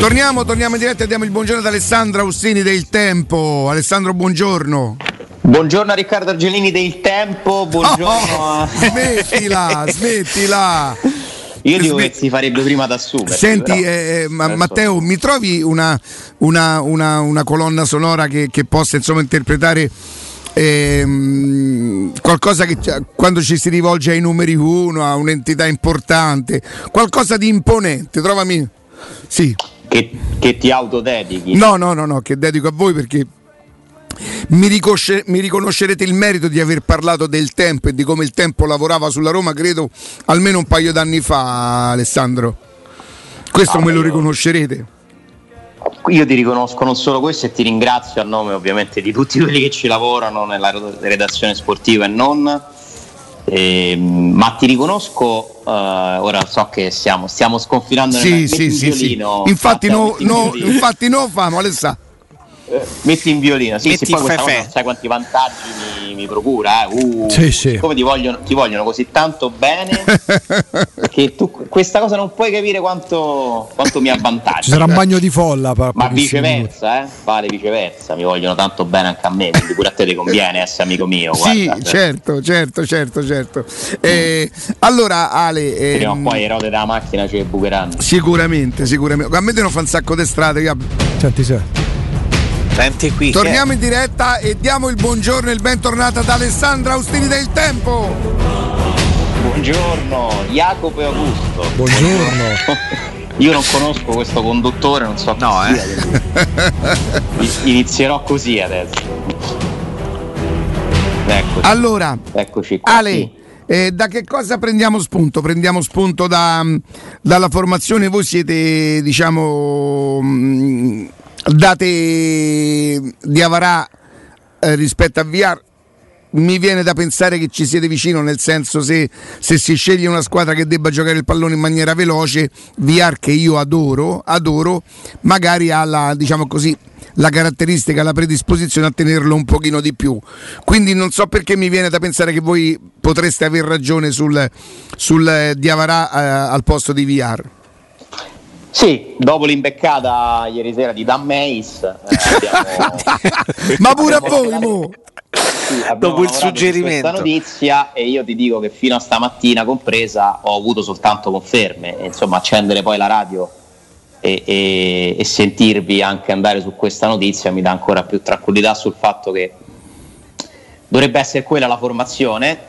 Torniamo, torniamo in diretta e diamo il buongiorno ad Alessandro Austini del Tempo. Alessandro, buongiorno. Buongiorno a Riccardo Argelini del Tempo, buongiorno oh. Smettila, smettila. Io dico che si farebbe prima da assumere. Senti, eh, ma, Matteo, mi trovi una, una, una, una colonna sonora che, che possa insomma interpretare ehm, qualcosa che quando ci si rivolge ai numeri uno, a un'entità importante, qualcosa di imponente, trovami. Sì. Che, che ti autodedichi? No, no, no, no, che dedico a voi perché mi, ricosce, mi, riconoscerete il merito di aver parlato del tempo e di come il tempo lavorava sulla Roma, credo almeno un paio d'anni fa, Alessandro. Questo ah, me lo riconoscerete. Io ti riconosco non solo questo e ti ringrazio a nome ovviamente di tutti quelli che ci lavorano nella redazione sportiva e non. Eh, ma ti riconosco, uh, ora so che stiamo, stiamo sconfinando sì, nel sì, sì, violino, sì. Infatti, no, no, infatti no famo Alessandro metti in violino, sì, metti sì, poi questa non sai quanti vantaggi mi, mi procura, eh. uh, sì, sì. come ti vogliono, ti vogliono, così tanto bene che tu questa cosa non puoi capire quanto, quanto mi avvantaggia. Ci sarà un bagno di folla, ma viceversa, eh? vale viceversa, mi vogliono tanto bene anche a me, quindi pure a te ti conviene essere amico mio. Sì, guarda, certo, certo, certo, certo. Eh, allora Ale... Eh, Prima o poi le ruote della macchina ci bucheranno. Sicuramente, sicuramente. A me devono fare un sacco di strade. Senti, senti. Senti qui. Torniamo in diretta e diamo il buongiorno e il bentornato ad Alessandra Austini del Tempo. Buongiorno, Jacopo e Augusto. Buongiorno. Io non conosco questo conduttore, non so no, eh. Inizierò così adesso. Eccoci. Allora, Eccoci qua. Ale, eh, da che cosa prendiamo spunto? Prendiamo spunto da, dalla formazione, voi siete diciamo mm, date di Avarà eh, rispetto a VR mi viene da pensare che ci siete vicino, nel senso se, se, si sceglie una squadra che debba giocare il pallone in maniera veloce, VR che io adoro, adoro, magari ha la, diciamo così, la caratteristica, la predisposizione a tenerlo un pochino di più. Quindi non so perché mi viene da pensare che voi potreste aver ragione sul, sul eh, eh, al posto di VR. Sì, dopo l'imbeccata ieri sera di Dan Meis, eh, abbiamo, ma pure a voi, mo. Sì, dopo il suggerimento. Questa notizia e io ti dico che fino a stamattina compresa ho avuto soltanto conferme, e, insomma accendere poi la radio e, e, e, sentirvi anche andare su questa notizia mi dà ancora più tranquillità sul fatto che dovrebbe essere quella la formazione.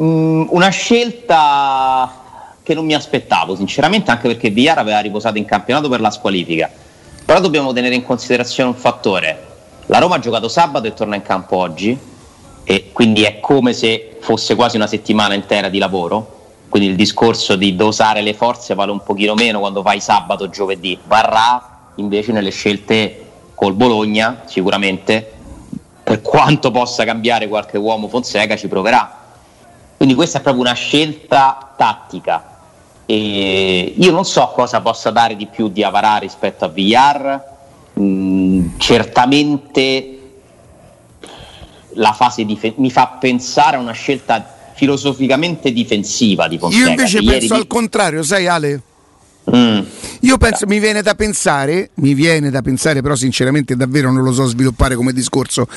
Mm, una scelta che non mi aspettavo, sinceramente, anche perché Villar aveva riposato in campionato per la squalifica. Però dobbiamo tenere in considerazione un fattore. La Roma ha giocato sabato e torna in campo oggi, e quindi è come se fosse quasi una settimana intera di lavoro. Quindi il discorso di dosare le forze vale un pochino meno quando fai sabato giovedì. Varrà invece nelle scelte col Bologna, sicuramente, per quanto possa cambiare qualche uomo Fonseca, ci proverà. Quindi questa è proprio una scelta tattica e io non so cosa possa dare di più di Avarà rispetto a Villar, mm, certamente la fase dif- mi fa pensare a una scelta filosoficamente difensiva di Fonseca. Io invece penso di... al contrario, sai Ale? Mm. Io penso, mi viene da pensare, mi viene da pensare, però sinceramente davvero non lo so sviluppare come discorso.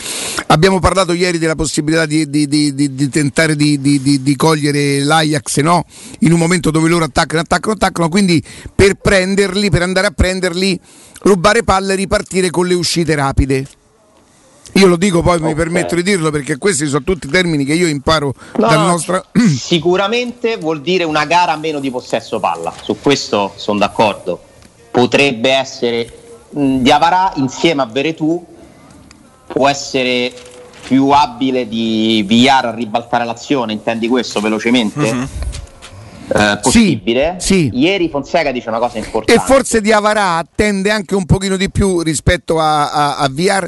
Abbiamo parlato ieri della possibilità di, di, di, di tentare di, cogliere l'Ajax no? in un momento dove loro attaccano, attaccano, attaccano, quindi per prenderli, per andare a prenderli, rubare palle e ripartire con le uscite rapide. Io lo dico, poi okay. mi permetto di dirlo perché questi sono tutti termini che io imparo no, dal nostro. Sicuramente vuol dire una gara meno di possesso palla, su questo sono d'accordo. Potrebbe essere mh, Diavarà insieme a Veretù può essere più abile di Villar a ribaltare l'azione, intendi questo velocemente? Mm-hmm. Eh, possibile. Sì, sì. Ieri Fonseca dice una cosa importante. E forse Diavarà tende anche un pochino di più rispetto a, a, a VR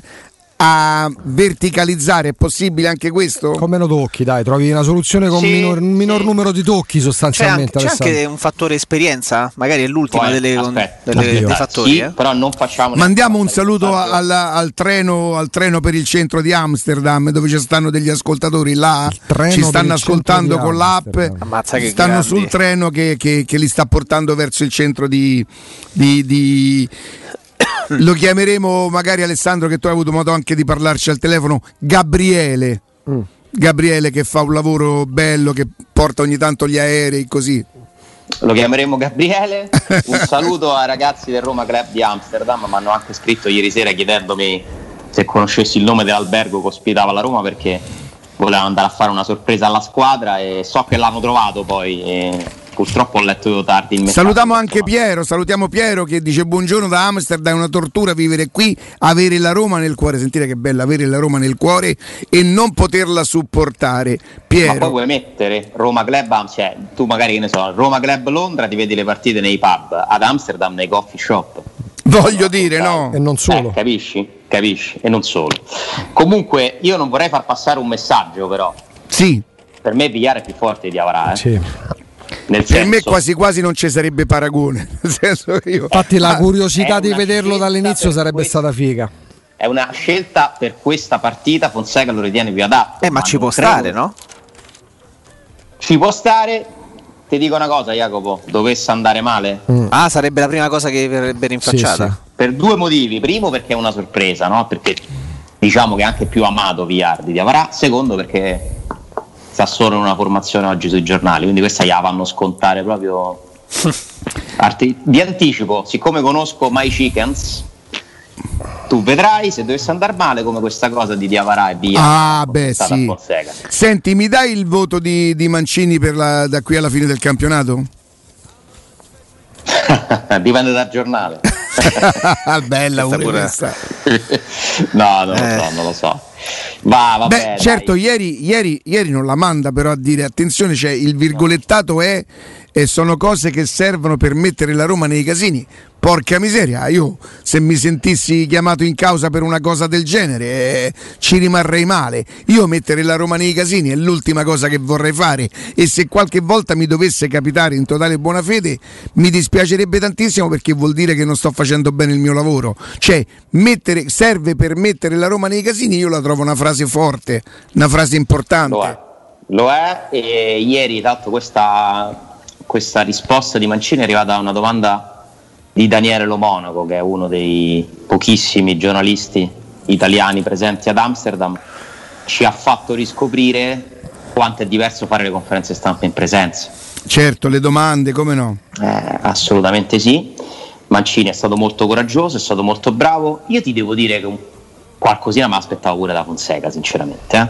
a verticalizzare, è possibile anche questo? Con meno tocchi, dai, trovi una soluzione con sì, minor, minor sì. numero di tocchi sostanzialmente. C'è anche, c'è anche, un fattore esperienza, magari è l'ultima Poi, delle, delle, dei fattori. Sì, eh? Però non facciamo Mandiamo un saluto al, al, treno, al, treno, per il centro di Amsterdam, dove ci stanno degli ascoltatori là, ci stanno ascoltando con l'app, stanno grandi. sul treno che, che, che, li sta portando verso il centro di, di, di lo chiameremo magari Alessandro che tu hai avuto modo anche di parlarci al telefono, Gabriele. Mm. Gabriele che fa un lavoro bello, che porta ogni tanto gli aerei così. Lo chiameremo Gabriele. Un saluto ai ragazzi del Roma Club di Amsterdam. Mi hanno anche scritto ieri sera chiedendomi se conoscessi il nome dell'albergo che ospitava la Roma perché volevano andare a fare una sorpresa alla squadra e so che l'hanno trovato poi. E purtroppo ho letto tardi il messaggio. Salutiamo anche Piero, salutiamo Piero che dice buongiorno da Amsterdam, è una tortura vivere qui, avere la Roma nel cuore, sentite che bella avere la Roma nel cuore e non poterla supportare. Piero. Ma poi vuoi mettere Roma Club, cioè tu magari che ne so, Roma Club Londra ti vedi le partite nei pub, ad Amsterdam nei coffee shop. Voglio dire, no? E non solo. Eh, capisci? Capisci? E non solo. Comunque io non vorrei far passare un messaggio però. Sì. Per me Vigliare è più forte di Avarà. Eh? Sì. Nel per me quasi quasi non ci sarebbe paragone. Io... Infatti la curiosità di vederlo dall'inizio sarebbe questa... stata figa. È una scelta per questa partita, Fonseca lo ritiene più adatto. Eh, ma, ma ci può credo... stare, no? Ci può stare. Ti dico una cosa, Jacopo, dovesse andare male. Mm. Ah, sarebbe la prima cosa che verrebbe rinfacciata. Sì, sì. Per due motivi. Primo perché è una sorpresa, no? Perché diciamo che è anche più amato Viardi di Avarà. Secondo perché sta solo in una formazione oggi sui giornali, quindi questa gliela vanno scontare proprio di anticipo, siccome conosco My Chickens, tu vedrai se dovesse andare male come questa cosa di Diavarà e via. Ah, beh, sì. Senti, mi dai il voto di, di Mancini la, da qui alla fine del campionato? Dipende dal giornale. Bella pure questa. no, non lo so, non lo so. Va, vabbè, Beh, certo, ieri, ieri, ieri, non la manda però a dire attenzione, cioè, il virgolettato è e sono cose che servono per mettere la Roma nei casini. Porca miseria, io se mi sentissi chiamato in causa per una cosa del genere eh, ci rimarrei male. Io mettere la Roma nei casini è l'ultima cosa che vorrei fare e se qualche volta mi dovesse capitare in totale buona fede mi dispiacerebbe tantissimo perché vuol dire che non sto facendo bene il mio lavoro. Cioè, mettere, serve per mettere la Roma nei casini, io la trovo una frase forte, una frase importante. Lo è, Lo è e ieri tanto questa, questa risposta di Mancini è arrivata a una domanda di Daniele Lo Monaco, che è uno dei pochissimi giornalisti italiani presenti ad Amsterdam, ci ha fatto riscoprire quanto è diverso fare le conferenze stampa in presenza. Certo, le domande, come no? Eh, assolutamente sì. Mancini è stato molto coraggioso, è stato molto bravo. Io ti devo dire che un, qualcosina mi aspettavo pure da Fonseca, sinceramente. Eh?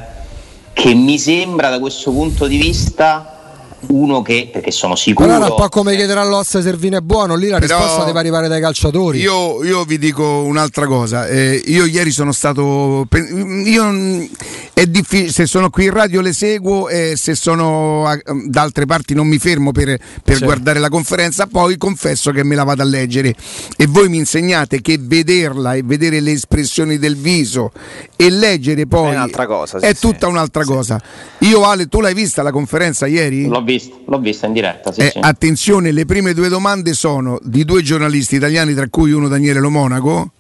Che mi sembra da questo punto di vista uno che, perché sono sicuro. Allora un po' come chiederà l'ossa Servino è buono, lì la Però risposta deve arrivare dai calciatori. Io, io vi dico un'altra cosa, eh, io ieri sono stato. Io, è difficile, se sono qui in radio le seguo e se sono a, da altre parti non mi fermo per, per guardare la conferenza, poi confesso che me la vado a leggere e voi mi insegnate che vederla e vedere le espressioni del viso e leggere poi è, cosa, sì, è tutta sì. un'altra sì. cosa. Io Ale, tu l'hai vista la conferenza ieri? L'ho vista, l'ho vista in diretta. Sì, eh, sì. Attenzione, le prime due domande sono di due giornalisti italiani, tra cui uno Daniele Lo Monaco.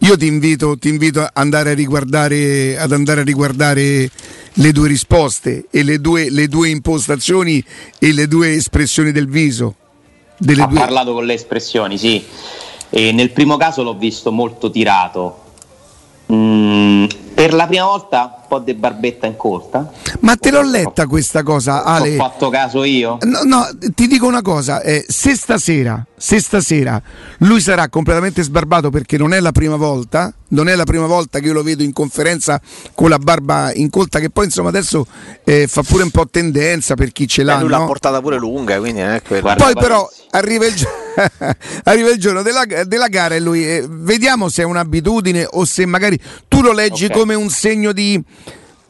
Io ti invito, ti invito ad, andare a riguardare, ad andare a riguardare le due risposte e le due, le due impostazioni e le due espressioni del viso. ha due... parlato con le espressioni, sì. E nel primo caso l'ho visto molto tirato. Mm, per la prima volta po' di barbetta in corta. Ma te l'ho letta questa cosa, Ale. Ho fatto caso io? No, no ti dico una cosa, eh, se, stasera, se stasera lui sarà completamente sbarbato perché non è la prima volta, non è la prima volta che io lo vedo in conferenza con la barba incolta, che poi insomma adesso eh, fa pure un po' tendenza per chi ce l'ha. Eh, lui no? l'ha portata pure lunga, quindi non è quello. Poi però arriva il, gi- arriva il giorno della, della, gara e lui eh, vediamo se è un'abitudine o se magari tu lo leggi okay. come un segno di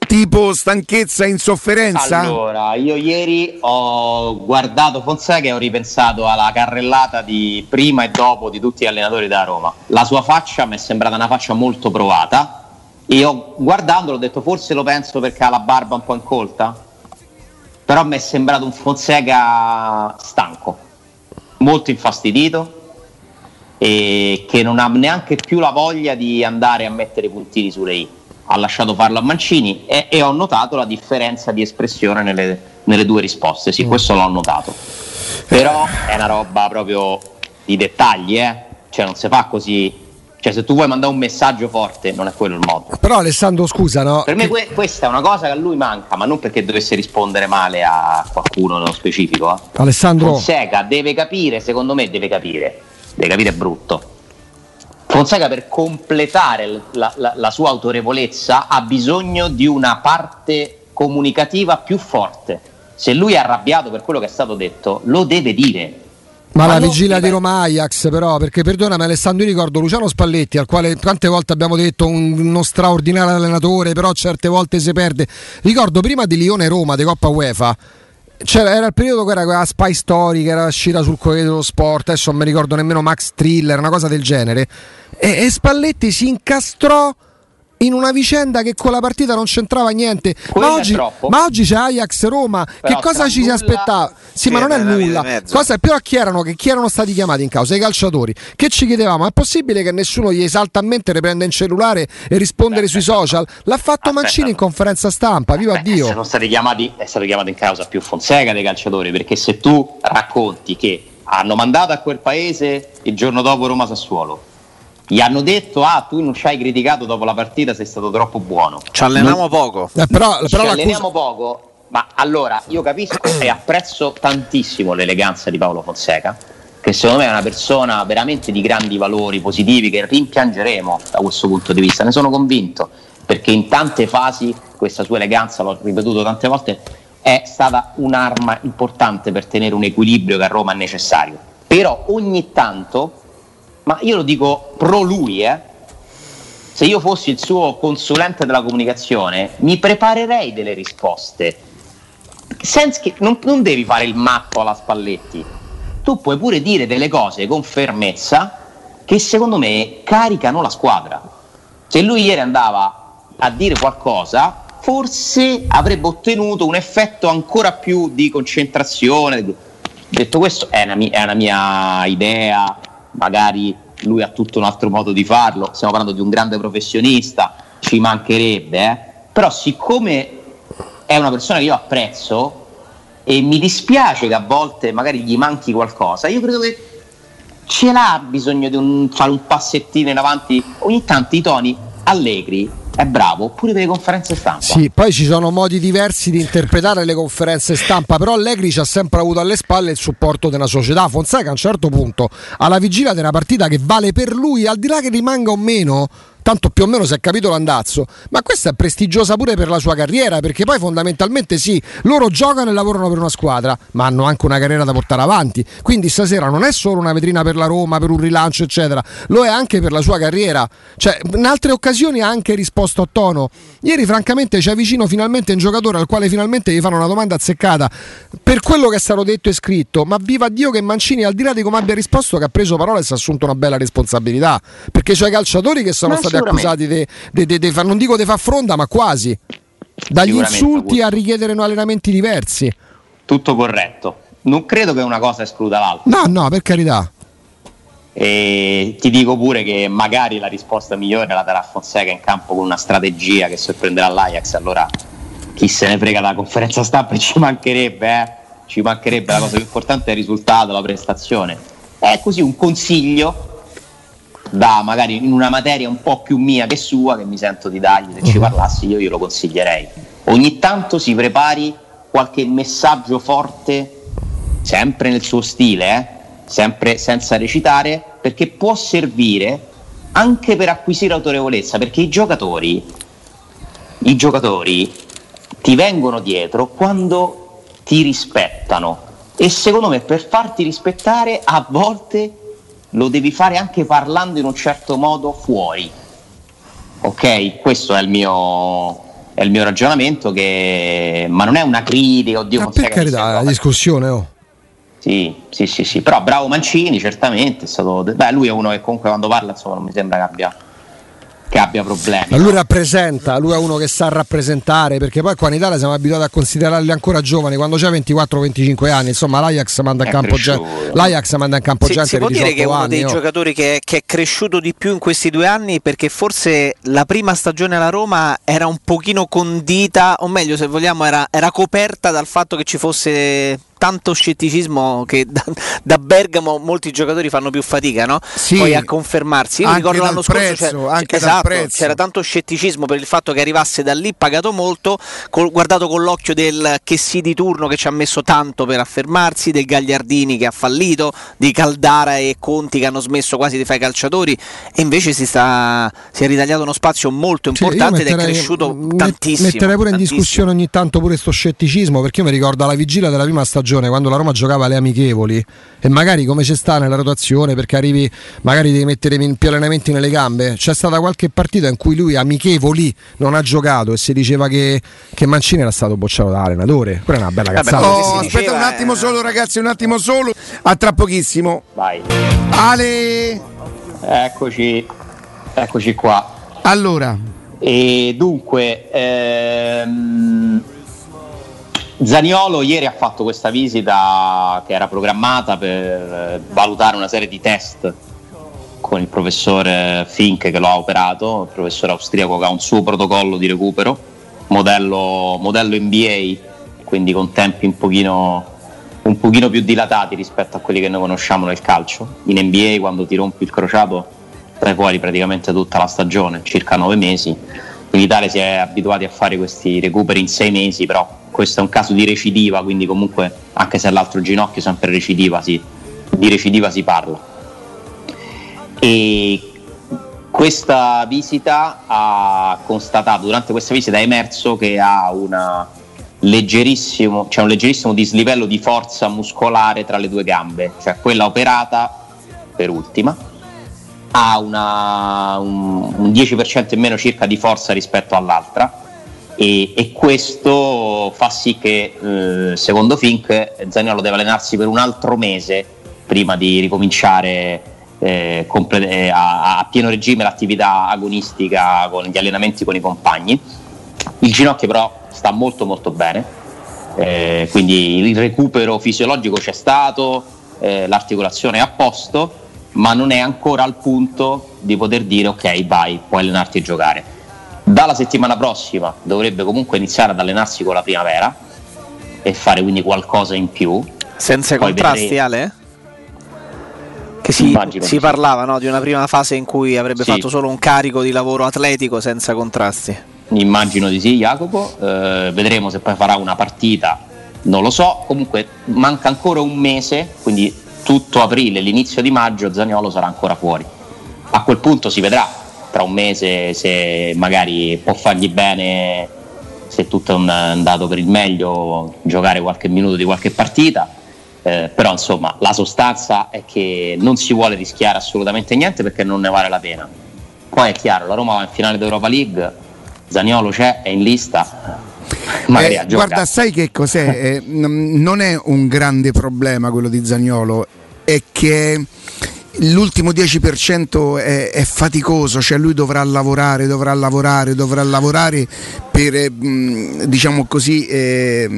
tipo stanchezza e insofferenza? Allora, io ieri ho guardato Fonseca e ho ripensato alla carrellata di prima e dopo di tutti gli allenatori da Roma. La sua faccia mi è sembrata una faccia molto provata e ho, guardandolo ho detto forse lo penso perché ha la barba un po' incolta, però mi è sembrato un Fonseca stanco, molto infastidito e che non ha neanche più la voglia di andare a mettere puntini sulle i ha lasciato farlo a Mancini e, e ho notato la differenza di espressione nelle, nelle due risposte, sì, mm. questo l'ho notato. Però è una roba proprio di dettagli, eh? cioè non si fa così Cioè, se tu vuoi mandare un messaggio forte, non è quello il modo. Però, Alessandro, scusa, no? Per me, que- questa è una cosa che a lui manca, ma non perché dovesse rispondere male a qualcuno nello specifico. Eh. Alessandro. Fonseca deve capire, secondo me, deve capire. Deve capire brutto. Fonseca, per completare la, la, la sua autorevolezza, ha bisogno di una parte comunicativa più forte. Se lui è arrabbiato per quello che è stato detto, lo deve dire ma, Ma la vigilia di Roma Ajax, però, perché perdonami Alessandro, io ricordo Luciano Spalletti, al quale tante volte abbiamo detto un, uno straordinario allenatore, però certe volte si perde. Ricordo prima di Lione Roma, di Coppa UEFA. C'era, era il periodo che era quella Spy Story che era uscita sul Corriere dello Sport, adesso non mi ricordo nemmeno Max Thriller, una cosa del genere. E, e Spalletti si incastrò in una vicenda che con la partita non c'entrava niente. Ma oggi, ma oggi, c'è Ajax Roma. Però che cosa ci si aspettava? Sì, ma non è nulla. Cosa, però chi erano, chi erano stati chiamati in causa? I calciatori. Che ci chiedevamo? È possibile che nessuno gli esalta a mente, riprenda in cellulare e rispondere Beh, sui social? L'ha fatto aspetta, Mancini in conferenza stampa. Viva Beh, Dio! Sono stati chiamati, è stato chiamato in causa più Fonseca dei calciatori. Perché se tu racconti che hanno mandato a quel paese il giorno dopo Roma Sassuolo gli hanno detto ah tu non ci hai criticato dopo la partita sei stato troppo buono. Ci alleniamo non... poco. Eh, però, però ci alleniamo poco ma allora io capisco e apprezzo tantissimo l'eleganza di Paolo Fonseca che secondo me è una persona veramente di grandi valori positivi che rimpiangeremo da questo punto di vista. Ne sono convinto perché in tante fasi questa sua eleganza l'ho ripetuto tante volte è stata un'arma importante per tenere un equilibrio che a Roma è necessario. Però ogni tanto ma io lo dico pro lui, eh. Se io fossi il suo consulente della comunicazione, mi preparerei delle risposte. Che, non, non devi fare il matto alla Spalletti. Tu puoi pure dire delle cose con fermezza che secondo me caricano la squadra. Se lui ieri andava a dire qualcosa, forse avrebbe ottenuto un effetto ancora più di concentrazione. Detto questo, è una mia, è una mia idea, magari lui ha tutto un altro modo di farlo, stiamo parlando di un grande professionista, ci mancherebbe, eh? però siccome è una persona che io apprezzo e mi dispiace che a volte magari gli manchi qualcosa, io credo che ce l'ha bisogno di un, fare un passettino in avanti, ogni tanto i toni allegri è bravo, pure per le conferenze stampa. Sì, poi ci sono modi diversi di interpretare le conferenze stampa, però Allegri ci ha sempre avuto alle spalle il supporto della società. Fonseca a un certo punto, alla vigilia di una partita che vale per lui, al di là che rimanga o meno tanto più o meno si è capito l'andazzo, ma questa è prestigiosa pure per la sua carriera, perché poi fondamentalmente sì, loro giocano e lavorano per una squadra, ma hanno anche una carriera da portare avanti, quindi stasera non è solo una vetrina per la Roma, per un rilancio, eccetera, lo è anche per la sua carriera, cioè in altre occasioni ha anche risposto a tono. Ieri francamente ci avvicino finalmente un giocatore al quale finalmente gli fanno una domanda azzeccata. Per quello che è stato detto e scritto, ma viva Dio che Mancini al di là di come abbia risposto che ha preso parole e si è assunto una bella responsabilità, perché c'è i calciatori che sono ma stati accusati di non dico di far fronda, ma quasi. Dagli insulti a richiedere allenamenti diversi. Tutto corretto. Non credo che una cosa escluda l'altra. No, no, per carità. E ti dico pure che magari la risposta migliore la darà Fonseca in campo con una strategia che sorprenderà l'Ajax. Allora chi se ne frega la conferenza stampa e ci mancherebbe, eh? ci mancherebbe. La cosa più importante è il risultato, la prestazione. È così un consiglio da magari in una materia un po' più mia che sua, che mi sento di dargli, se ci mhm. parlassi io glielo consiglierei. Ogni tanto si prepari qualche messaggio forte, sempre nel suo stile, eh? sempre senza recitare, perché può servire anche per acquisire autorevolezza, perché i giocatori, i giocatori ti vengono dietro quando ti rispettano e secondo me per farti rispettare a volte lo devi fare anche parlando in un certo modo fuori. Ok, questo è il mio, è il mio ragionamento, che... ma non è una critica, oddio, ma per carità, una discussione, oh. Sì, sì, sì, sì, però bravo Mancini, certamente, è stato... Beh, lui è uno che comunque quando parla, insomma, non mi sembra che abbia che abbia problemi. Ma lui rappresenta, lui è uno che sa rappresentare, perché poi qua in Italia siamo abituati a considerarli ancora giovani, quando c'è 24-25 anni, insomma l'Ajax manda in campo, gente, l'Ajax manda in campo si, gente si può dire che è uno anni, dei oh. giocatori che, che, è cresciuto di più in questi due anni perché forse la prima stagione alla Roma era un pochino condita, o meglio se vogliamo era, era coperta dal fatto che ci fosse tanto scetticismo che da, da, Bergamo molti giocatori fanno più fatica no? sì, poi a confermarsi. Io ricordo l'anno prezzo, scorso c'era, esatto, c'era, tanto scetticismo per il fatto che arrivasse da lì pagato molto, col, guardato con l'occhio del che sì di turno che ci ha messo tanto per affermarsi, del Gagliardini che ha fallito, di Caldara e Conti che hanno smesso quasi di fare i calciatori e invece si, sta, si è ritagliato uno spazio molto importante cioè, ed è cresciuto met- tantissimo. Metterei pure tantissimo. in discussione ogni tanto pure questo scetticismo perché io mi ricordo alla vigilia della prima stagione quando la Roma giocava le amichevoli. E magari come c'è sta nella rotazione perché arrivi magari devi mettere più allenamenti nelle gambe. C'è stata qualche partita in cui lui amichevoli non ha giocato e si diceva che, che Mancini era stato bocciato da allenatore. Quella è una bella cazzata. oh, aspetta un attimo è... solo ragazzi un attimo solo. A tra pochissimo. Vai. Ale? Eccoci eccoci qua. Allora. E dunque ehm Zaniolo ieri ha fatto questa visita che era programmata per eh, valutare una serie di test con il professore Fink che lo ha operato, il professore austriaco che ha un suo protocollo di recupero, modello, modello NBA, quindi con tempi un pochino, un pochino più dilatati rispetto a quelli che noi conosciamo nel calcio. In NBA quando ti rompi il crociato stai fuori praticamente tutta la stagione, circa nove mesi. In Italia si è abituati a fare questi recuperi in sei mesi, però questo è un caso di recidiva, quindi comunque anche se l'altro ginocchio sempre recidiva, si, di recidiva si parla. E questa visita ha constatato, durante questa visita è emerso che ha una leggerissimo, c'è un leggerissimo dislivello di forza muscolare tra le due gambe, cioè quella operata per ultima ha una, un, un 10% in meno circa di forza rispetto all'altra. E, e questo fa sì che eh, secondo Fink Zaniolo deve allenarsi per un altro mese prima di ricominciare eh, comple- eh, a, a, pieno regime l'attività agonistica con gli allenamenti con i compagni. Il ginocchio però sta molto molto bene, eh, quindi il recupero fisiologico c'è stato, eh, l'articolazione è a posto, ma non è ancora al punto di poter dire ok vai, puoi allenarti e giocare dalla settimana prossima dovrebbe comunque iniziare ad allenarsi con la primavera e fare quindi qualcosa in più. Senza Poi contrasti, vedrei... Ale? Che si, si parlava no, di una prima fase in cui avrebbe sì. fatto solo un carico di lavoro atletico senza contrasti. Immagino di sì, Jacopo. Eh, vedremo se poi farà una partita, non lo so. Comunque manca ancora un mese, quindi tutto aprile, l'inizio di maggio, Zagnolo sarà ancora fuori. A quel punto si vedrà. Tra un mese se magari può fargli bene se tutto è andato per il meglio giocare qualche minuto di qualche partita. Eh, però insomma la sostanza è che non si vuole rischiare assolutamente niente perché non ne vale la pena. Poi è chiaro la Roma va in finale d'Europa League Zaniolo c'è, è in lista eh, guarda sai che cos'è? Eh, non è un grande problema quello di Zaniolo è che l'ultimo 10% è, è, faticoso, cioè lui dovrà lavorare, dovrà lavorare, dovrà lavorare per, eh, diciamo così, eh,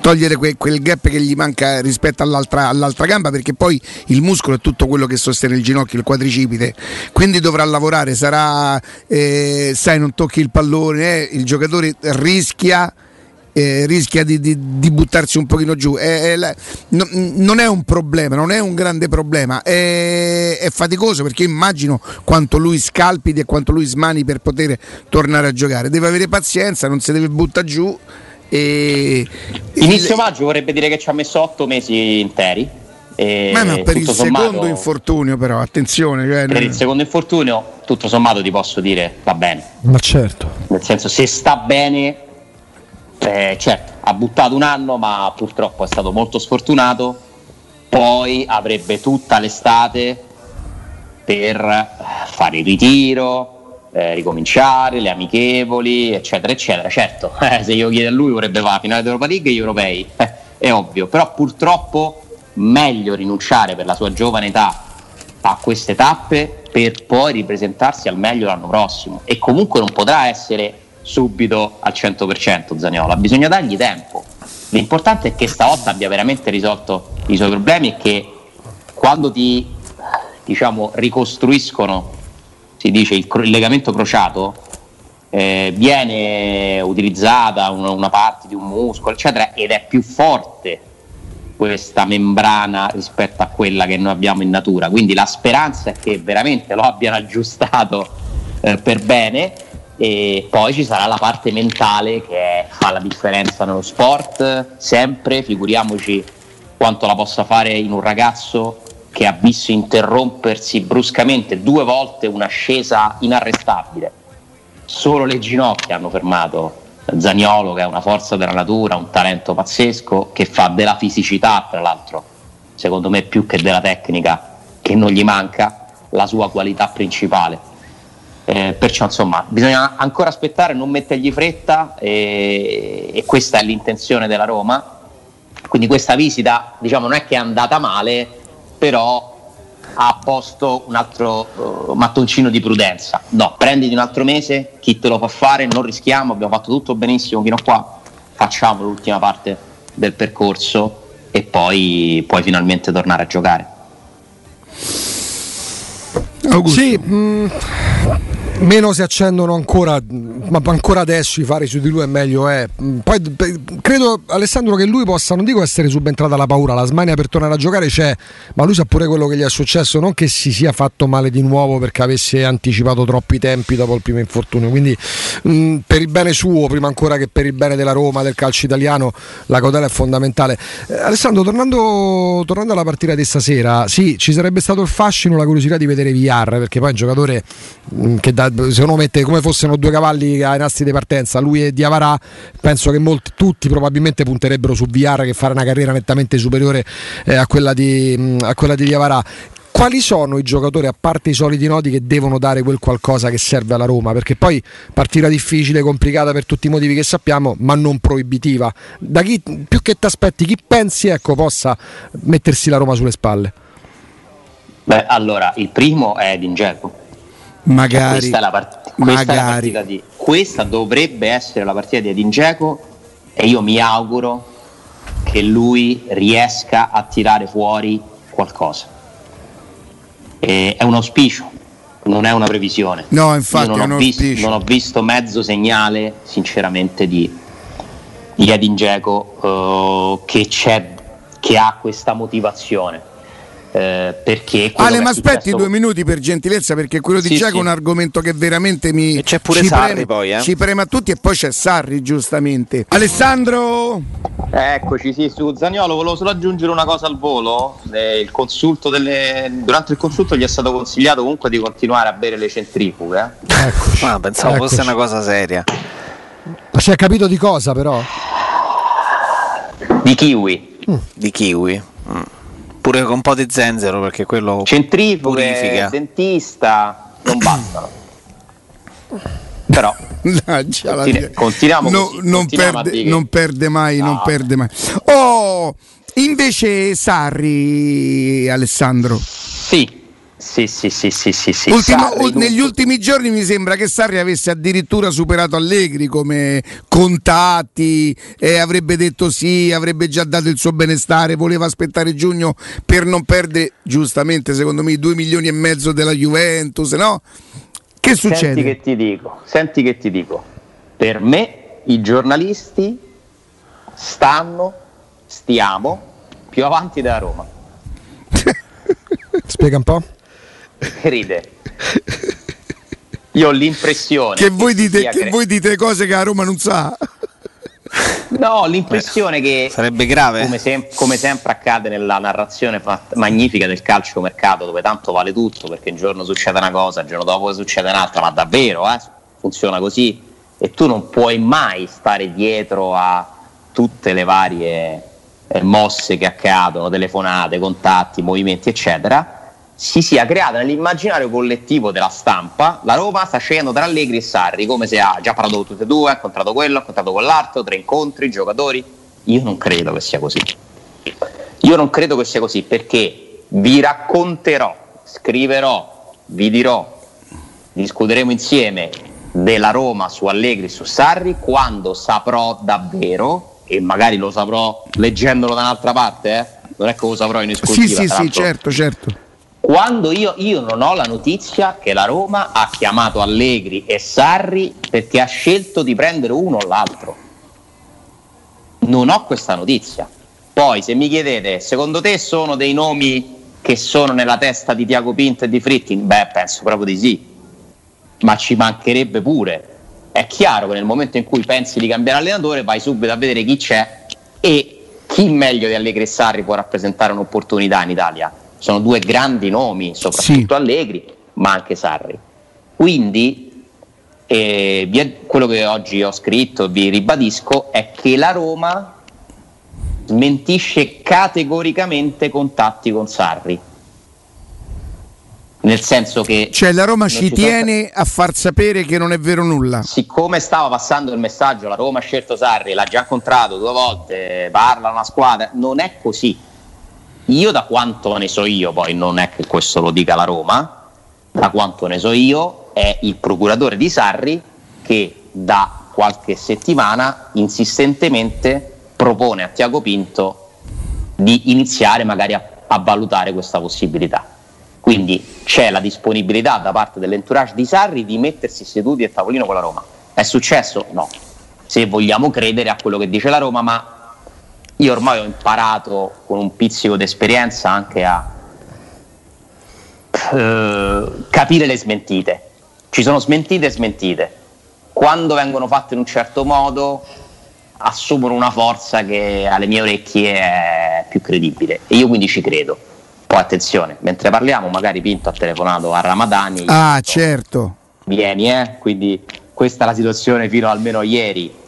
togliere que, quel gap che gli manca rispetto all'altra, all'altra, gamba perché poi il muscolo è tutto quello che sostiene il ginocchio, il quadricipite, quindi dovrà lavorare, sarà, eh, sai, non tocchi il pallone, eh, il giocatore rischia eh, rischia di, di, di, buttarsi un pochino giù. È, è, no, non è un problema, non è un grande problema, è, è, faticoso perché immagino quanto lui scalpiti e quanto lui smani per poter tornare a giocare. Deve avere pazienza, non si deve buttare giù. E... Inizio maggio vorrebbe dire che ci ha messo otto mesi interi. Ma no, per il sommato, secondo infortunio, però attenzione. Cioè, per il secondo infortunio, tutto sommato ti posso dire va bene. Ma certo. Nel senso, se sta bene, eh, certo, ha buttato un anno, ma purtroppo è stato molto sfortunato. Poi avrebbe tutta l'estate per fare il ritiro, eh, ricominciare, le amichevoli, eccetera, eccetera. Certo, eh, se io chiedo a lui vorrebbe fare la finale d'Europa League e gli europei, eh, è ovvio, però purtroppo meglio rinunciare per la sua giovane età a queste tappe per poi ripresentarsi al meglio l'anno prossimo e comunque non potrà essere subito al 100% Zaniola, bisogna dargli tempo. L'importante è che stavolta abbia veramente risolto i suoi problemi e che quando ti diciamo, ricostruiscono, si dice, il, il legamento crociato, eh, viene utilizzata una, una parte di un muscolo, eccetera, ed è più forte questa membrana rispetto a quella che noi abbiamo in natura. Quindi la speranza è che veramente lo abbiano aggiustato eh, per bene e poi ci sarà la parte mentale che fa la differenza nello sport, sempre, figuriamoci quanto la possa fare in un ragazzo che ha visto interrompersi bruscamente due volte un'ascesa inarrestabile. Solo le ginocchia hanno fermato Zaniolo che è una forza della natura, un talento pazzesco, che fa della fisicità, tra l'altro, secondo me più che della tecnica, che non gli manca, la sua qualità principale. Eh, perciò insomma bisogna ancora aspettare, non mettergli fretta e, e, questa è l'intenzione della Roma. Quindi questa visita diciamo non è che è andata male, però ha posto un altro uh, mattoncino di prudenza. No, prenditi un altro mese, chi te lo fa fare, non rischiamo, abbiamo fatto tutto benissimo fino a qua, facciamo l'ultima parte del percorso e poi puoi finalmente tornare a giocare. Augusto. Sì, mh, mm, meno si accendono ancora, ma ancora adesso i fari su di lui è meglio è. Poi credo Alessandro che lui possa, non dico essere subentrata la paura, la smania per tornare a giocare c'è, ma lui sa pure quello che gli è successo, non che si sia fatto male di nuovo perché avesse anticipato troppi tempi dopo il primo infortunio. Quindi mh, per il bene suo, prima ancora che per il bene della Roma, del calcio italiano, la cautela è fondamentale. Eh, Alessandro, tornando, tornando, alla partita di stasera, sì, ci sarebbe stato il fascino, la curiosità di vedere VR, perché poi è un giocatore mh, che da secondo me come fossero due cavalli ai nastri di partenza, lui e Diavarà, penso che molti, tutti probabilmente punterebbero su VR che fare una carriera nettamente superiore eh, a, quella di, a quella di Diavarà quali sono i giocatori, a parte i soliti noti, che devono dare quel qualcosa che serve alla Roma? Perché poi partita difficile, complicata per tutti i motivi che sappiamo, ma non proibitiva. Da chi più che ti aspetti, chi pensi ecco, possa mettersi la Roma sulle spalle? Beh, allora, il primo è D'Ingeco. Magari. Questa, è la, part- questa, magari. È di, questa dovrebbe essere la partita di Edin Dzeko e io mi auguro che lui riesca a tirare fuori qualcosa. E è un auspicio, non è una previsione. No, infatti non, ho visto, non, ho visto, mezzo segnale, sinceramente, di, di Edin Dzeko uh, che, che ha questa motivazione eh, perché Ale, ma aspetti successo... due minuti per gentilezza, perché quello di sì, Giacomo sì. è un argomento che veramente mi. E c'è pure Sarri preme, poi, eh? Ci prema a tutti, e poi c'è Sarri, giustamente. Alessandro! Eccoci, sì, su Zagnolo volevo solo aggiungere una cosa al volo. Eh, il delle... Durante il consulto gli è stato consigliato comunque di continuare a bere le centrifughe. Eh? Eccoci. Ah, pensavo Eccoci. fosse una cosa seria. Ma si è capito di cosa, però? Di kiwi. Mm. Di kiwi. Mm pure con un po' di zenzero perché quello centrifughe, purifica. dentista non bastano. Però continu- continuiamo no, così, non, perde, non, perde, mai, no. non perde mai. Oh, invece Sarri Alessandro. Sì, sì, sì, sì, sì, sì, sì. Ultimo, Sarri, negli tutto. ultimi giorni mi sembra che Sarri avesse addirittura superato Allegri come contatti, e avrebbe detto sì, avrebbe già dato il suo benestare, voleva aspettare giugno per non perdere, giustamente secondo me, i due milioni e mezzo della Juventus, no? Che succede? Senti che ti dico, senti che ti dico. Per me i giornalisti stanno, stiamo più avanti della Roma. Spiega un po' ride. Io ho l'impressione che, voi dite, che cre- voi dite cose che a Roma non sa. No, ho l'impressione Beh, che sarebbe grave. Come, sem- come, sempre accade nella narrazione magnifica del calcio mercato, dove tanto vale tutto, perché un giorno succede una cosa, il giorno dopo succede un'altra, ma davvero eh? funziona così. E tu non puoi mai stare dietro a tutte le varie eh, mosse che accadono, telefonate, contatti, movimenti, eccetera si sia creata nell'immaginario collettivo della stampa la Roma sta scegliendo tra Allegri e Sarri come se ha già parlato con tutti e due, ha incontrato quello, ha incontrato quell'altro, tre incontri, giocatori. Io non credo che sia così. Io non credo che sia così perché vi racconterò, scriverò, vi dirò, discuteremo insieme della Roma su Allegri e su Sarri quando saprò davvero, e magari lo saprò leggendolo da un'altra parte, eh? non è che lo saprò in esclusiva. Sì, sì, sì, certo, certo quando io, io, non ho la notizia che la Roma ha chiamato Allegri e Sarri perché ha scelto di prendere uno o l'altro. Non ho questa notizia. Poi se mi chiedete, secondo te sono dei nomi che sono nella testa di Tiago Pinto e di Fritkin? Beh, penso proprio di sì. Ma ci mancherebbe pure. È chiaro che nel momento in cui pensi di cambiare allenatore vai subito a vedere chi c'è e chi meglio di Allegri e Sarri può rappresentare un'opportunità in Italia sono due grandi nomi, soprattutto sì. Allegri, ma anche Sarri. Quindi eh, quello che oggi ho scritto, vi ribadisco, è che la Roma smentisce categoricamente contatti con Sarri. Nel senso che. Cioè la Roma ci tiene sono... a far sapere che non è vero nulla. Siccome stava passando il messaggio, la Roma ha scelto Sarri, l'ha già incontrato due volte, parla una squadra, non è così io da quanto ne so io, poi non è che questo lo dica la Roma, da quanto ne so io, è il procuratore di Sarri che da qualche settimana insistentemente propone a Tiago Pinto di iniziare magari a, a valutare questa possibilità. Quindi c'è la disponibilità da parte dell'entourage di Sarri di mettersi seduti a tavolino con la Roma. È successo? No. Se vogliamo credere a quello che dice la Roma, ma io ormai ho imparato con un pizzico di esperienza anche a eh, capire le smentite. Ci sono smentite e smentite. Quando vengono fatte in un certo modo assumono una forza che alle mie orecchie è più credibile e io quindi ci credo. Poi attenzione, mentre parliamo magari Pinto ha telefonato a Ramadani. Ah, certo. Vieni, eh? Quindi questa è la situazione fino almeno ieri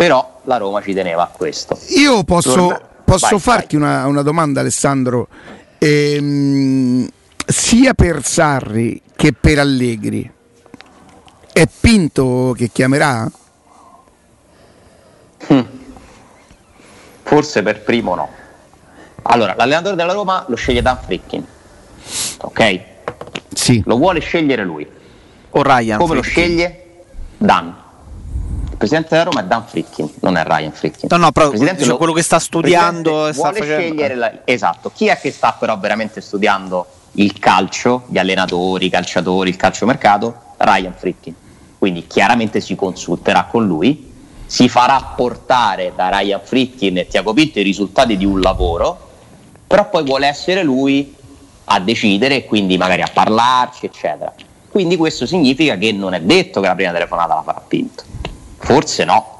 però la Roma ci teneva a questo. Io posso, Torna... posso vai, farti vai. Una, una, domanda Alessandro, ehm, sia per Sarri che per Allegri, è Pinto che chiamerà? Hm. Forse per primo no. Allora, l'allenatore della Roma lo sceglie Dan Frickin, ok? Sì. Lo vuole scegliere lui. O Ryan. Come Frickin. lo sceglie? Dan presidente della Roma è Dan Frickin, non è Ryan Frickin. No, no, però lo, quello che sta studiando e sta facendo... la, esatto, chi è che sta però veramente studiando il calcio, gli allenatori, i calciatori, il calciomercato? Ryan Frickin. Quindi chiaramente si consulterà con lui, si farà portare da Ryan Frickin e Tiago Pinto i risultati di un lavoro, però poi vuole essere lui a decidere e quindi magari a parlarci, eccetera. Quindi questo significa che non è detto che la prima telefonata la farà Pinto Forse no.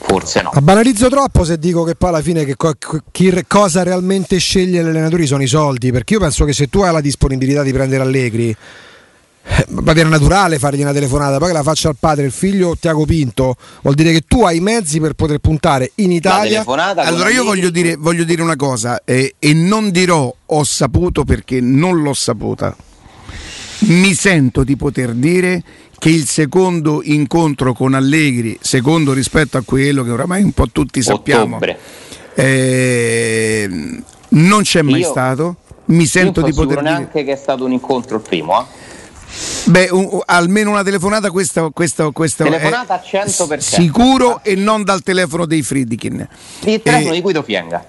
Forse no. Ma banalizzo troppo se dico che poi alla fine che co- chi, cosa realmente sceglie gli allenatori sono i soldi, perché io penso che se tu hai la disponibilità di prendere Allegri, eh, va bene naturale fargli una telefonata, poi che la faccia al padre, il figlio Tiago Pinto, vuol dire che tu hai i mezzi per poter puntare in Italia. Allora io voglio dire, voglio dire, una cosa eh, e non dirò ho saputo perché non l'ho saputa. Mi sento di poter dire che il secondo incontro con Allegri, secondo rispetto a quello che oramai un po' tutti sappiamo, eh, non c'è mai io, stato. Mi sento di poter dire. neanche che è stato un incontro il primo, eh? Beh, un, almeno una telefonata, questa, questa, questa telefonata è 100%. sicuro e non dal telefono dei Friedkin. Il telefono eh, di Guido Fienga.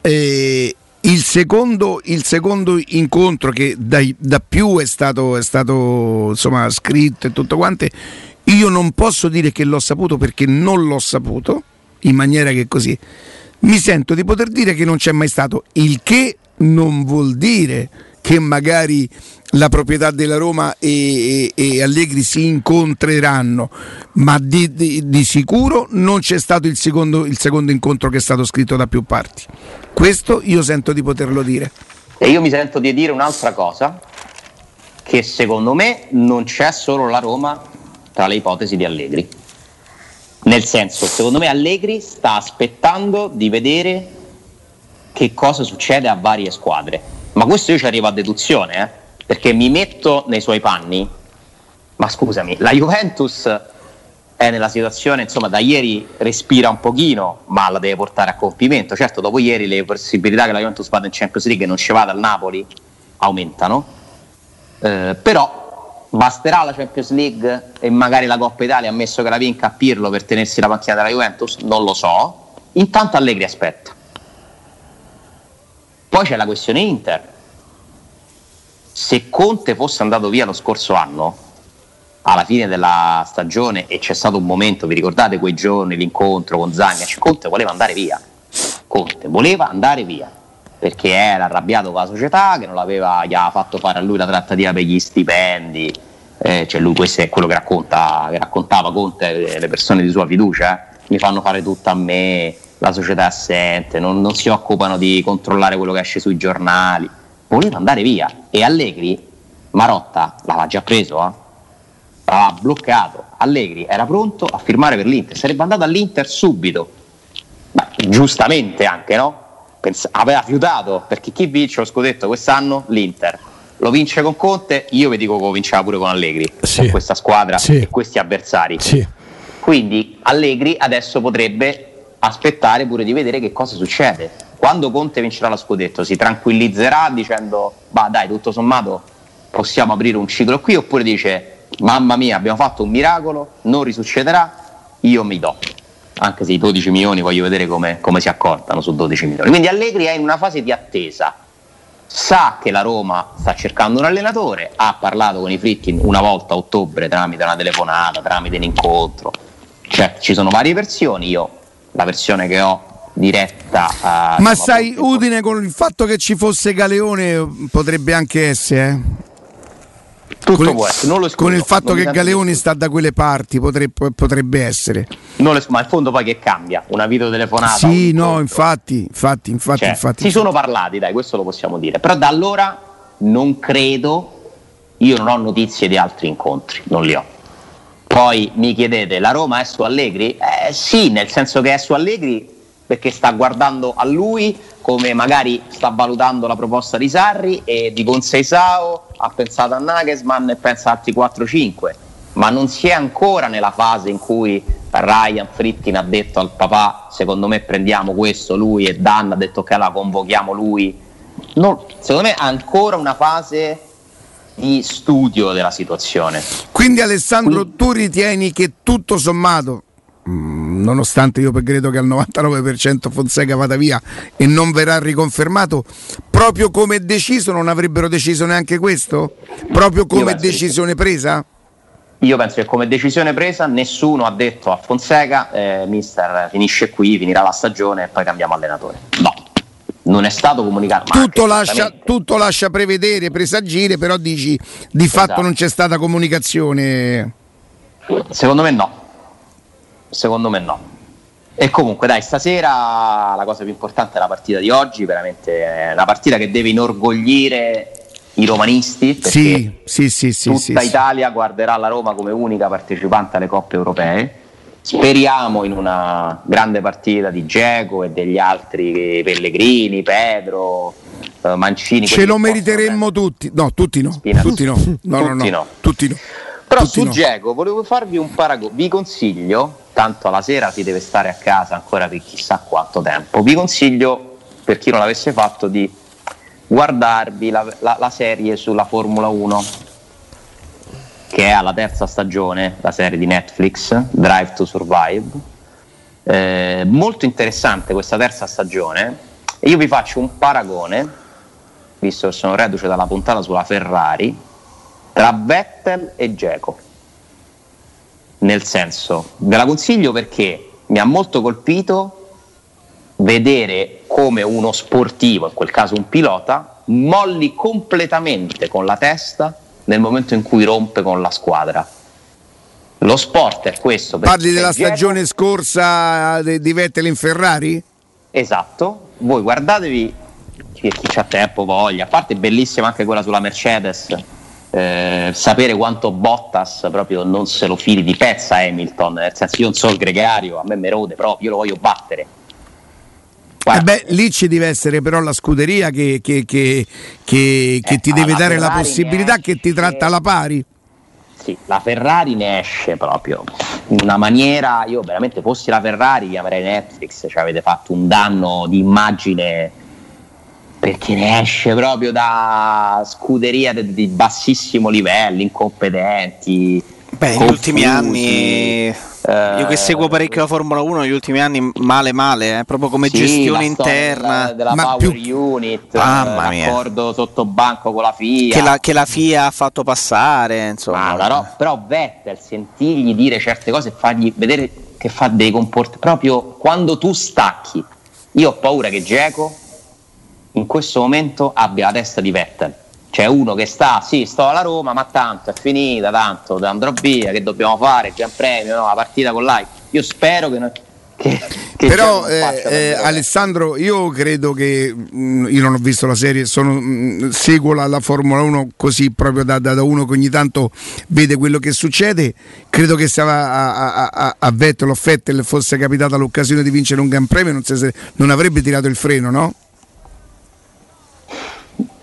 Eh, il secondo, il secondo, incontro che da, da più è stato, è stato insomma, scritto e tutto quanto, io non posso dire che l'ho saputo perché non l'ho saputo, in maniera che così. Mi sento di poter dire che non c'è mai stato, il che non vuol dire che magari la proprietà della Roma e, e, e Allegri si incontreranno, ma di, di, di, sicuro non c'è stato il secondo, il secondo incontro che è stato scritto da più parti. Questo io sento di poterlo dire. E io mi sento di dire un'altra cosa, che secondo me non c'è solo la Roma tra le ipotesi di Allegri. Nel senso, secondo me Allegri sta aspettando di vedere che cosa succede a varie squadre. Ma questo io ci arrivo a deduzione, eh? perché mi metto nei suoi panni. Ma scusami, la Juventus è nella situazione, insomma, da ieri respira un pochino, ma la deve portare a compimento. Certo, dopo ieri le possibilità che la Juventus vada in Champions League e non ci vada al Napoli aumentano. Eh, però basterà la Champions League e magari la Coppa Italia, ammesso che la vinca a Pirlo per tenersi la panchina della Juventus? Non lo so. Intanto Allegri aspetta. Poi c'è la questione Inter. se Conte fosse andato via lo scorso anno, alla fine della stagione, e c'è stato un momento, vi ricordate quei giorni, l'incontro con Zagnac, Conte voleva andare via. Conte voleva andare via perché era arrabbiato con la società che non l'aveva, gli aveva fatto fare a lui la trattativa per gli stipendi. Eh, cioè lui questo è quello che, racconta, che raccontava Conte le persone di sua fiducia. Eh. Mi fanno fare tutto a me, la società è assente, non, non si occupano di controllare quello che esce sui giornali. Voleva andare via e Allegri, Marotta l'aveva già preso, eh? l'aveva bloccato. Allegri era pronto a firmare per l'Inter, sarebbe andato all'Inter subito, ma giustamente anche, no? Pens- aveva fiutato perché chi vince lo scudetto quest'anno? L'Inter. Lo vince con Conte, io vi dico che lo vinceva pure con Allegri, sì. con questa squadra sì. e questi avversari. Sì. Quindi Allegri adesso potrebbe aspettare pure di vedere che cosa succede. Quando Conte vincerà lo scudetto si tranquillizzerà dicendo, bah dai, tutto sommato possiamo aprire un ciclo qui, oppure dice, mamma mia, abbiamo fatto un miracolo, non risuccederà, io mi do anche se i 12 milioni voglio vedere come, come si accordano su 12 milioni. Quindi Allegri è in una fase di attesa, sa che la Roma sta cercando un allenatore, ha parlato con i Fritkin una volta a ottobre tramite una telefonata, tramite un incontro, cioè ci sono varie versioni, io la versione che ho diretta a... Ma sai, Udine con il fatto che ci fosse Galeone potrebbe anche essere... Eh? Tutto con, può essere, non lo escludo, Con il fatto che Galeoni sta da quelle parti potrebbe, potrebbe essere. Non ma in fondo poi che cambia? Una videotelefonata? Sì, no, infatti, infatti, infatti, cioè, infatti. Si sono parlati, dai, questo lo possiamo dire. Però da allora non credo, io non ho notizie di altri incontri, non li ho. Poi mi chiedete, la Roma è su Allegri? Eh, sì, nel senso che è su Allegri perché sta guardando a lui come magari sta valutando la proposta di Sarri e di Conseisao ha pensato a Nagelsmann e pensa a altri 4-5 ma non si è ancora nella fase in cui Ryan Fritkin ha detto al papà secondo me prendiamo questo lui e Dan ha detto che la convochiamo lui non, secondo me è ancora una fase di studio della situazione quindi Alessandro quindi, tu ritieni che tutto sommato Mm, nonostante io credo che al 99% Fonseca vada via e non verrà riconfermato, proprio come deciso non avrebbero deciso neanche questo? Proprio come decisione presa? Io penso che come decisione presa nessuno ha detto a Fonseca eh, mister finisce qui, finirà la stagione e poi cambiamo allenatore. No, non è stato comunicato. Tutto lascia, tutto lascia, prevedere, presagire, però dici di esatto. fatto non c'è stata comunicazione. Secondo me no Secondo me no. E comunque dai, stasera la cosa più importante è la partita di oggi, veramente una partita che deve inorgoglire i romanisti. Sì, sì, sì, sì, tutta sì, Italia guarderà la Roma come unica partecipante alle coppe europee. Speriamo in una grande partita di Geco e degli altri Pellegrini, Pedro, eh, Mancini. Ce lo meriteremmo tutti. No, tutti no. Tutti no. No, no, no. Tutti no. Però tutti su Geco volevo farvi un paragone. Vi consiglio tanto alla sera si deve stare a casa ancora per chissà quanto tempo. Vi consiglio, per chi non l'avesse fatto, di guardarvi la, la, la serie sulla Formula 1, che è alla terza stagione, la serie di Netflix, Drive to Survive. Eh, molto interessante questa terza stagione. Io vi faccio un paragone, visto che sono reduce dalla puntata sulla Ferrari, tra Vettel e Geco nel senso, ve la consiglio perché mi ha molto colpito vedere come uno sportivo, in quel caso un pilota, molli completamente con la testa nel momento in cui rompe con la squadra. Lo sport è questo. Parli della stagione scorsa di Vettel in Ferrari? Esatto, voi guardatevi chi, chi ha tempo, voglia, a parte bellissima anche quella sulla Mercedes eh, sapere quanto Bottas proprio non se lo fili di pezza Hamilton, nel senso io non so il gregario, a me mi rode proprio, io lo voglio battere. Eh beh, lì ci deve essere però la scuderia che, che, che, che eh, ti deve dare Ferrari la possibilità, che ti tratta alla pari. Sì, la Ferrari ne esce proprio in una maniera, io veramente fossi la Ferrari chiamerei Netflix, cioè avete fatto un danno di immagine perché ne esce proprio da scuderia di, di bassissimo livello, incompetenti. Beh, negli ultimi anni Io che seguo parecchio la Formula 1 negli ultimi anni, male male, eh? proprio come sì, gestione interna. Della, della Power più... Unit, Mamma mia. l'accordo sotto banco con la FIA. Che la, che la FIA ha fatto passare, insomma. Però, però Vettel, sentirgli dire certe cose e fargli vedere che fa dei comportamenti, proprio quando tu stacchi, io ho paura che Geco in questo momento abbia la testa di Vettel c'è uno che sta, sì, sto alla Roma, ma tanto è finita, tanto andrò via, che dobbiamo fare? Gran premio, no? la partita con l'AI. Io spero che, che, che però eh, eh, Alessandro io credo che mh, mm, io non ho visto la serie sono, mh, mm, seguo la, la, Formula 1 così proprio da, da, da, uno che ogni tanto vede quello che succede credo che se a, a, a, a Vettel o Fettel fosse capitata l'occasione di vincere un Gran Premio non, se, non avrebbe tirato il freno no?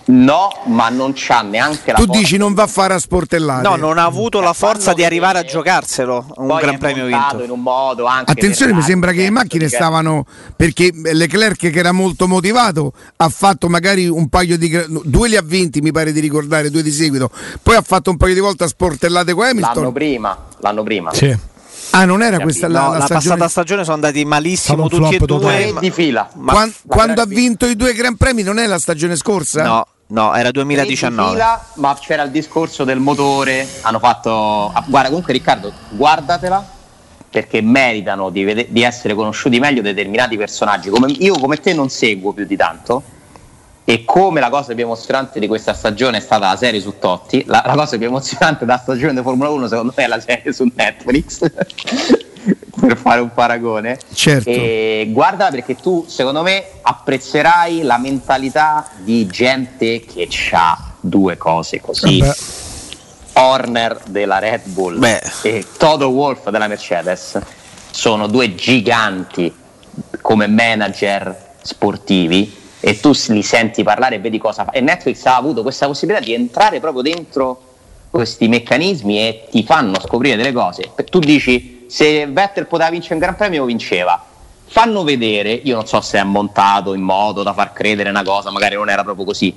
No, ma non c'ha neanche la Tu dici non va a fare a sportellate. No, non ha avuto la forza di arrivare a giocarselo un Gran Premio vinto. In un modo anche Attenzione, mi sembra che le macchine stavano perché Leclerc che era molto motivato ha fatto magari un paio di due li ha vinti, mi pare di ricordare, due di seguito. Poi ha fatto un paio di volte a sportellate con Hamilton. L'anno prima, l'anno prima. Sì. Ah, non era questa la, no, la, la stagione... passata stagione sono andati malissimo tutti e due. Ma... di fila. Ma... Quando, quando ha vinto i due Gran Premi non è la stagione scorsa? No, No, era 2019. Fila, ma c'era il discorso del motore. Hanno fatto. Ah, guarda, comunque, Riccardo, guardatela perché meritano di, vede- di, essere conosciuti meglio determinati personaggi. Come, io, come te, non seguo più di tanto. E come la cosa più emozionante di questa stagione è stata la serie su Totti, la, la cosa più emozionante della stagione di Formula 1, secondo me, è la serie su Netflix. per fare un paragone. Certo. E guarda perché tu, secondo me, apprezzerai la mentalità di gente che ha due cose così. Vabbè. Horner della Red Bull Beh. e Toto Wolf della Mercedes sono due giganti come manager sportivi e tu li senti parlare e vedi cosa fa. E Netflix ha avuto questa possibilità di entrare proprio dentro questi meccanismi e ti fanno scoprire delle cose. Tu dici se Vettel poteva vincere un Gran Premio vinceva. Fanno vedere, io non so se è montato in modo da far credere una cosa, magari non era proprio così,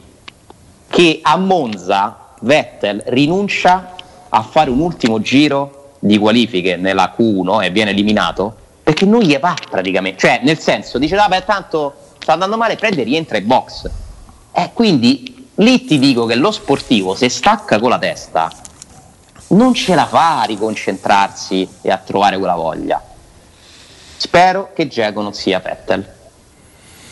che a Monza Vettel rinuncia a fare un ultimo giro di qualifiche nella Q1 e viene eliminato perché non gli va praticamente, cioè nel senso dice vabbè tanto sta andando male, prende e rientra in box. E eh, quindi lì ti dico che lo sportivo se stacca con la testa non ce la fa a riconcentrarsi e a trovare quella voglia. Spero che Geco non sia Vettel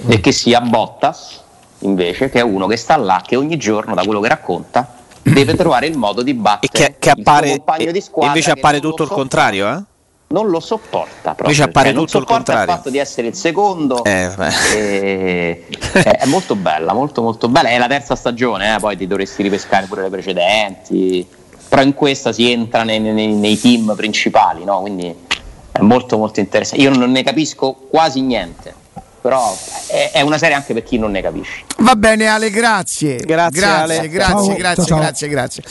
mm. e che sia Bottas invece, che è uno che sta là, che ogni giorno, da quello che racconta, deve trovare il modo di battere e che, che appare, il compagno di squadra. Invece appare tutto il contrario, eh? non lo sopporta proprio. Invece appare cioè, tutto il contrario. il fatto di essere il secondo eh, e... è molto bella, molto molto bella. È la terza stagione, eh? poi ti dovresti ripescare pure le precedenti però in questa si entra nei, nei, nei team principali, no? quindi è molto molto interessante. Io non ne capisco quasi niente, però è, è, una serie anche per chi non ne capisce. Va bene Ale, grazie. Grazie, grazie, Ale. grazie, ciao, grazie, ciao, grazie, grazie.